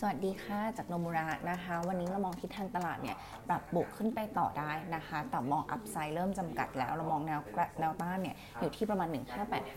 สวัสดีค่ะ จากโนมุระนะคะ วันนี้เรามองทิศทางตลาดเนี่ยปรับบวกขึ้นไปต่อได้นะคะ แต่มองอัพไซด์เริ่มจำกัดแล้ว เรามองแนวแนวต้านเนี่ยอยู่ที่ประมาณ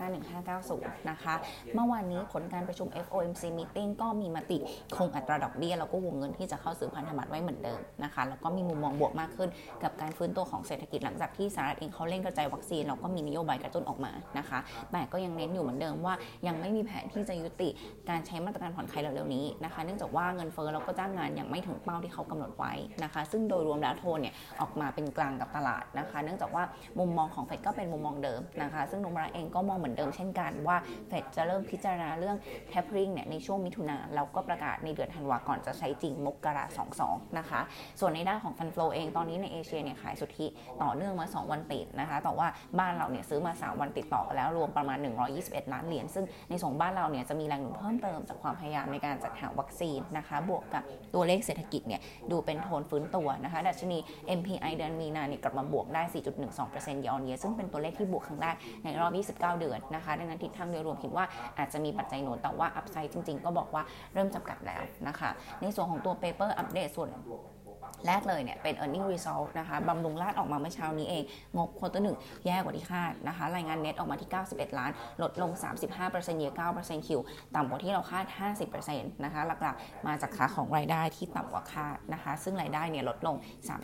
1585-1590 นะคะ เมื่อวานนี้ผลการประชุม FOMC meeting ก็มีมติคงอัตราดอกเบี้ย แล้วก็วงเงินที่จะเข้าซื้อพันธบัตรไว้เหมือนเดิมนะคะ แล้วก็มีมุมมองบวกมากขึ้นกับการฟื้นตัวของเศรษฐกิจหลังจากที่สหรัฐเองเขาเร่งกระจายวัคซีนแล้วก็มีนโยบายกระตุ้นออกมานะคะ แต่ก็ยังเน้นอยู่เหมือนเดิมว่ายังไม่มีแผนที่จะยุติการใช้มาตรการผ่อนคลายเร็วๆนี้นะคะ เนื่องจากว่าเงินเฟ้อแล้วก็จ้างงานยังไม่ถึงเป้าที่เขากำหนดไว้นะคะ ซึ่งโดยรวมแล้วโทนเนี่ยออกมาเป็นกลางกับตลาดนะคะ เนื่องจากว่ามุมมองของเฟดก็เป็นมุมมองเดิมนะคะ ซึ่งนุมราเองก็มองเหมือนเดิมเช่นกันว่าเฟดจะเริ่มพิจารณาเรื่อง tapering เนี่ยในช่วงมิถุนาแล้วก็ประกาศในเดือนธันวาก่อนจะใช้จริงมกราสองสองนะคะ ส่วนในด้านของฟันโฟเองตอนนี้ในเอเชียเนี่ยขายสุทธิต่อเนื่องมา 2 วันติดนะคะ แต่ว่าบ้านเราเนี่ยซื้อมา 3 วันติดต่อแล้วรวมประมาณ 121 ล้านเหรียญซึ่งในส่งบ้านเราเนี่ยจะมีแรงหนุนเพิ่มเติมจากความพยายามในการจัดหาวัคซีนนะคะบวกกับตัวเลขเศรษฐกิจเนี่ยดูเป็นโทนฟื้นตัวนะคะดัชนี MPI เดือนมีนาเนี่ยกลับมาบวกได้ 4.12%ยอนเยซึ่งเป็นตัวเลขที่บวกครั้งแรกในรอบ 29 เดือนนะคะดังนั้นทิศทางโดยรวมคิดว่าอาจจะมีปัจจัยหนุนแต่ว่า upside จริง ๆ ก็บอกว่าเริ่มจำกัดแล้วนะคะในส่วนของตัว paper update ส่วน แรกเลยเนี่ยเป็น e a r n i n g result นะคะบำรุงราษฎร์ออกมาเมื่อเช้านี้เอง งบ quarter หนึ่งแย่กว่าที่คาดนะคะ รายงานเน็ตออกมาที่ 91 ล้าน ลดลง 35%เยียร์9%คิว ต่ำกว่าที่เราคาด 50%นะคะ หลักๆ มาจากขาของรายได้ที่ต่ำกว่าคาดนะคะ ซึ่งรายได้เนี่ยลดลง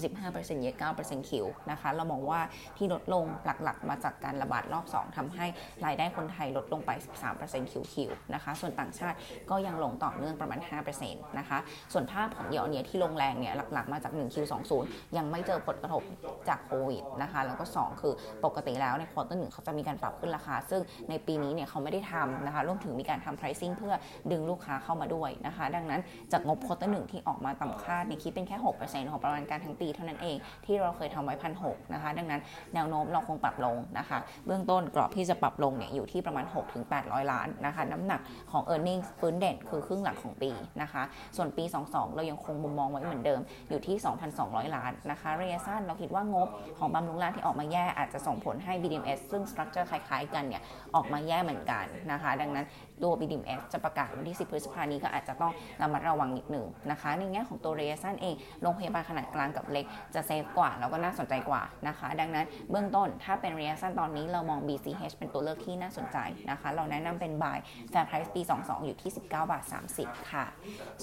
35%เยียร์9%คิวนะคะ เรามองว่าที่ลดลงหลักๆ มาจากการระบาดรอบ 2ทำให้รายได้คนไทยลดลงไป 13%คิวคิวนะคะ ส่วนต่างชาติก็ยังลงต่อเนื่องประมาณ 5%นะคะ ส่วนภาพของเยอเนียที่ลงแรงเนี่ยหลักมาจาก 1Q20 ยังไม่เจอผลกระทบจากโควิดนะคะแล้วก็ 2 คือปกติแล้วใน quarter หนึ่งเขาจะมีการปรับขึ้นราคา ซึ่งในปีนี้เนี่ยเขาไม่ได้ทำนะคะรวมถึงมีการทำ pricing เพื่อดึงลูกค้าเข้ามาด้วยนะคะ ดังนั้นจากงบ quarter หนึ่งที่ออกมาต่ำคาดเนี่ยคิดเป็นแค่ 6%ของประมาณการทั้งปีเท่านั้นเองที่เราเคยทำไว้พันหนะคะ ดังนั้นแนวโน้มเราคงปรับลงนะคะ เบื้องต้นกรอบที่จะปรับลงเนี่ยอยู่ที่ประมาณ 6-800 ล้านนะคะน้ำหนักของ e a r n i n g ฟื้นเด่นคือครึ่งหลังของปีนะคะ ส่วนปี 22 เรายังคงมุมมองไว้เหมือนเดิมอยู่ที่ 2,200 ล้านนะคะระยะสั้นเราคิดว่างบของบำรุงราชที่ออกมาแย่อาจจะส่งผลให้ BDMs ซึ่งสตรัคเจอร์คล้ายๆ กันเนี่ยออกมาแย่เหมือนกันนะคะ ดังนั้นตัว BDMs จะประกาศวันที่ 10 พฤษภาคมนี้ก็อาจจะต้องระมัดระวังนิดหนึ่งนะคะ ในแง่ของตัวระยะสั้นเองโรงพยาบาลขนาดกลางกับเล็กจะเซฟกว่าแล้วก็น่าสนใจกว่านะคะ ดังนั้นเบื้องต้นถ้าเป็นระยะสั้นตอนนี้เรามอง BCH เป็นตัวเลือกที่น่าสนใจนะคะ เราแนะนำเป็น buy fair price ปี 22 อยู่ที่ 19 บาท 30 ค่ะ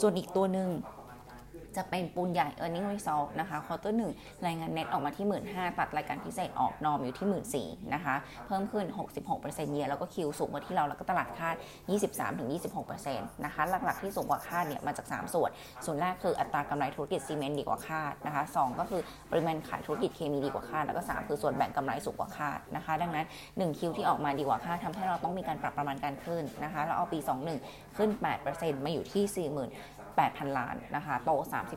ส่วนอีกตัวหนึ่ง จะเป็นปูนใหญ่ e a r n i n g result นะคะ quarter หนึ่งรายงานเน็ตออกมาที่ 1.5 หมื่นตัดรายการพิเศษออก norm อยู่ที่ 1.4 หมื่นนะคะเพิ่มขึ้น 66% year แล้วก็ Q สูงกว่าที่เราแล้วก็ตลาดคาด 23-26%นะคะหลักๆที่สูงกว่าคาดเนี่ยมาจาก 3 ส่วน ส่วนแรกคืออัตรากำไรธุรกิจซีเมนต์ดีกว่าคาดนะคะ2ก็คือปริมาณขายธุรกิจเคมีดีกว่าคาดแล้วก็ 3 คือส่วนแบ่งกำไรสูงกว่าคาดนะคะ ดังนั้น 1Q ที่ออกมาดีกว่าคาดทำให้เราต้องมีการปรับประมาณการขึ้นนะคะเราเอาปี 21 ขึ้น 8%มาอยู่ที่40,000 8,000 ล้านนะคะโต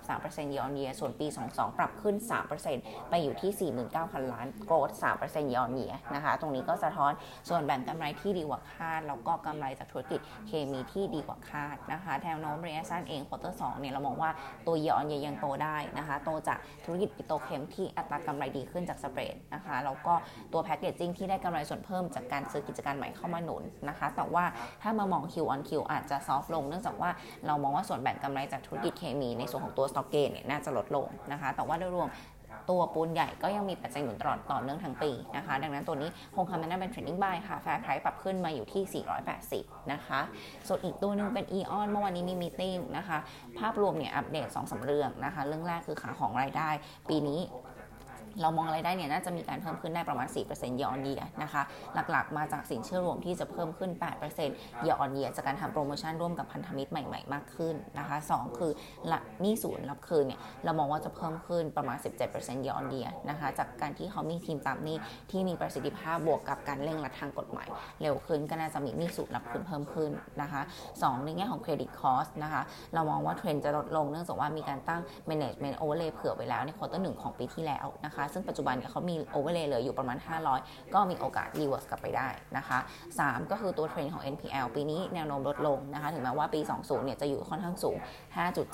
33%เยอนเยียส่วนปี 22 ปรับขึ้น 3%ไปอยู่ที่ 49,000 ล้าน growth 3% year on year นะคะตรงนี้ก็สะท้อนส่วนแบ่งกำไรที่ดีกว่าคาด แล้วก็กำไรจากธุรกิจเคมีที่ดีกว่าคาดนะคะแนวโน้มระยะสั้นเอง quarter 2เนี่ยเรามองว่าตัวเยอนเยียยังโตได้นะคะโตจากธุรกิจปิโตรเคมที่อัตรากำไรดีขึ้นจาก spread นะคะแล้วก็ตัว packaging ที่ได้กำไรส่วนเพิ่มจากการซื้อกิจการใหม่เข้ามาหนุนนะคะแต่ว่าถ้ามามอง Q on Q อาจจะ soft ลงเนื่องจากว่าเรามองว่าส่วนแบ่งกำไรจากธุรกิจเคมีในส่วนของตัว stock gain เนี่ยน่าจะลดลงนะคะ แต่ว่าโดยรวมตัวปูนใหญ่ก็ยังมีปัจจัยหนุนตลอดต่อเนื่องทั้งปีนะคะ ดังนั้นตัวนี้คงคำแนะนำเป็น trading buy ค่ะ fair price ปรับขึ้นมาอยู่ที่ 480 นะคะ ส่วนอีกตัวหนึ่งเป็นอีออนเมื่อวานนี้มี meeting นะคะ ภาพรวมเนี่ยอัปเดต 2 เรื่องนะคะ เรื่องแรกคือขาของรายได้ ปีนี้ เรามองรายได้เนี่ยน่าจะมีการเพิ่มขึ้นได้ประมาณ 4%ยออนเยียนะคะ หลักๆ มาจากสินเชื่อรวมที่จะเพิ่มขึ้น 8%ยออนเยียจากการทำโปรโมชั่นร่วมกับพันธมิตรใหม่ๆ มากขึ้นนะคะ 2 คือหลักหนี้ศูนย์รับคืนเนี่ยเรามองว่าจะเพิ่มขึ้นประมาณ 17%ยออนเยียนะคะ จากการที่เขามีทีมตามหนี้ที่มีประสิทธิภาพบวกกับการเร่งรัดทางกฎหมาย เร็วขึ้นก็น่าจะมีหนี้ศูนย์รับคืนเพิ่มขึ้นนะคะ 2 ในแง่ของ credit cost นะคะเรามองว่าเทรนด์จะลดลงเนื่องจากว่ามีการตั้ง management overlay เผื่อไว้แล้วใน quarter หนึ่งของปีที่แล้วนะคะซึ่งปัจจุบันเนี่ยเขามี overlay เหลืออยู่ประมาณ 500 ก็มีโอกาส reverse กลับไปได้นะคะ 3 ก็คือตัวเทรนด์ของ NPL ปีนี้แนวโน้มลดลงนะคะ ถึงแม้ว่าปี 20 เนี่ยจะอยู่ค่อนข้างสูง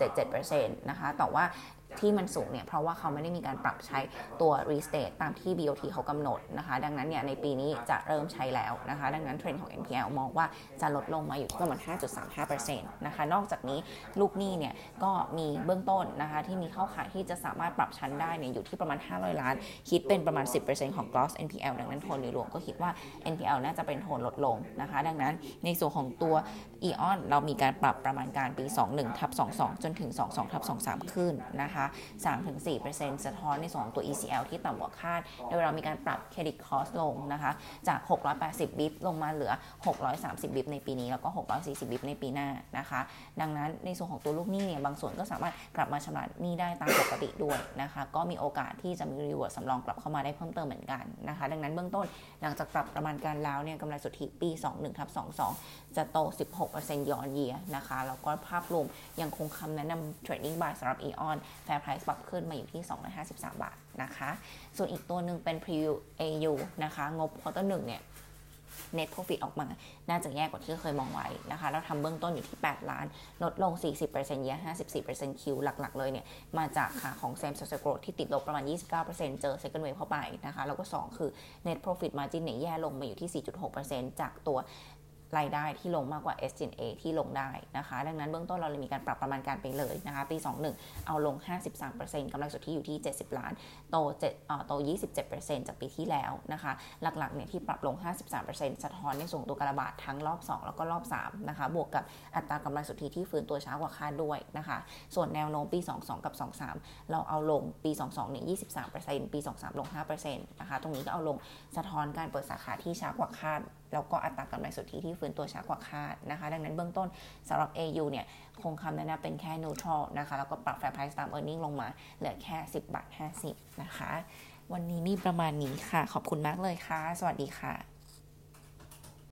5.77%นะคะ แต่ว่าที่มันสูงเนี่ยเพราะว่าเขาไม่ได้มีการปรับใช้ตัว restate ตามที่ BOT เขากำหนดนะคะ ดังนั้นเนี่ยในปีนี้จะเริ่มใช้แล้วนะคะ ดังนั้นเทรนด์ของ NPL มองว่าจะลดลงมาอยู่ที่ประมาณ 5.35%นะคะ นอกจากนี้ลูกหนี้เนี่ยก็มีเบื้องต้นนะคะที่มีเข้าขายที่จะสามารถปรับชั้นได้เนี่ยอยู่ที่ประมาณ 500 ล้าน คิดเป็นประมาณ 10%ของ gross NPL ดังนั้นโทนโดยรวมก็คิดว่า NPL น่าจะเป็นโทนลดลงนะคะ ดังนั้นในส่วนของตัว EON เรามีการปรับประมาณการปี 21ทับ22 จนถึง 22ทับ23 ขึ้นนะคะ3-4%สะท้อนในส่วนของตัว ECL ที่ต่ำกว่าคาด โดยเรามีการปรับเครดิตคอสลงนะคะ จาก 680 bip ลงมาเหลือ 630 bip ในปีนี้ แล้วก็ 640 bip ในปีหน้านะคะ ดังนั้นในส่วนของตัวลูกหนี้เนี่ยบางส่วนก็สามารถกลับมาชำระหนี้ได้ตามปกติด้วยนะคะ ก็มีโอกาสที่จะมี reverse สำรองกลับเข้ามาได้เพิ่มเติมเหมือนกันนะคะ ดังนั้นเบื้องต้นหลังจากปรับประมาณการแล้วเนี่ยกำไรสุทธิปี 21ทับ22 จะโต 16%ย้อนเยียนะคะ แล้วก็ภาพรวมยังคงคำแนะนำ trading buy สำหรับ AEON fair price ปรับขึ้นมาอยู่ที่ 253 บาทนะคะ ส่วนอีกตัวหนึ่งเป็น preview AU นะคะ งบ quarter 1เนี่ย net profit ออกมา น่าจะแย่กว่าที่เคยมองไว้นะคะ เราทำเบื้องต้นอยู่ที่ 8 ล้าน ลดลง 40%เยีย54% Q หลัก ๆ เลยเนี่ย มาจากขาของ same store growth ที่ติดลบประมาณ 29%เจอ second wave เข้าไปนะคะ แล้วก็ 2 คือ net profit margin เนี่ยแย่ลงมาอยู่ที่ 4.6%จากตัว รายได้ที่ลงมากกว่า s g a ที่ลงได้นะคะ ดังนั้นเบื้องต้นเราเลยมีการปรับประมาณการไปเลยนะคะ ปี 21 เอาลง 53%กำไรสุทธิอยู่ที่ 70 ล้าน โต7เอ่อโต 27%จากปีที่แล้วนะคะ หลักๆเนี่ยที่ปรับลง 53%สะท้อนในส่งตัวกรระบาดทั้งรอบ 2 แล้วก็รอบ 3 นะคะ บวกกับอัตรากำไรสุทธิที่ฟื้นตัวช้ากว่าคาดด้วยนะคะ ส่วนแนวโน้มปี 22 กับ 23 เราเอาลงปี 22 เนี่ย 23%ปี 23 ลง 5%นะคะ ตรงนี้ก็เอาลงสะท้อนการเปิดสาขาที่ช้ากว่าคาดแล้วก็อัตรากำไรสุทธิที่ฟื้นตัวช้ากว่าคาดนะคะ ดังนั้นเบื้องต้นสำหรับ AU เนี่ยคงคำแนะนำเป็นแค่ neutral นะคะ แล้วก็ปรับ fair price ตาม earning ลงมาเหลือแค่ 10บาท50 นะคะ วันนี้มีประมาณนี้ค่ะ ขอบคุณมากเลยค่ะ สวัสดีค่ะ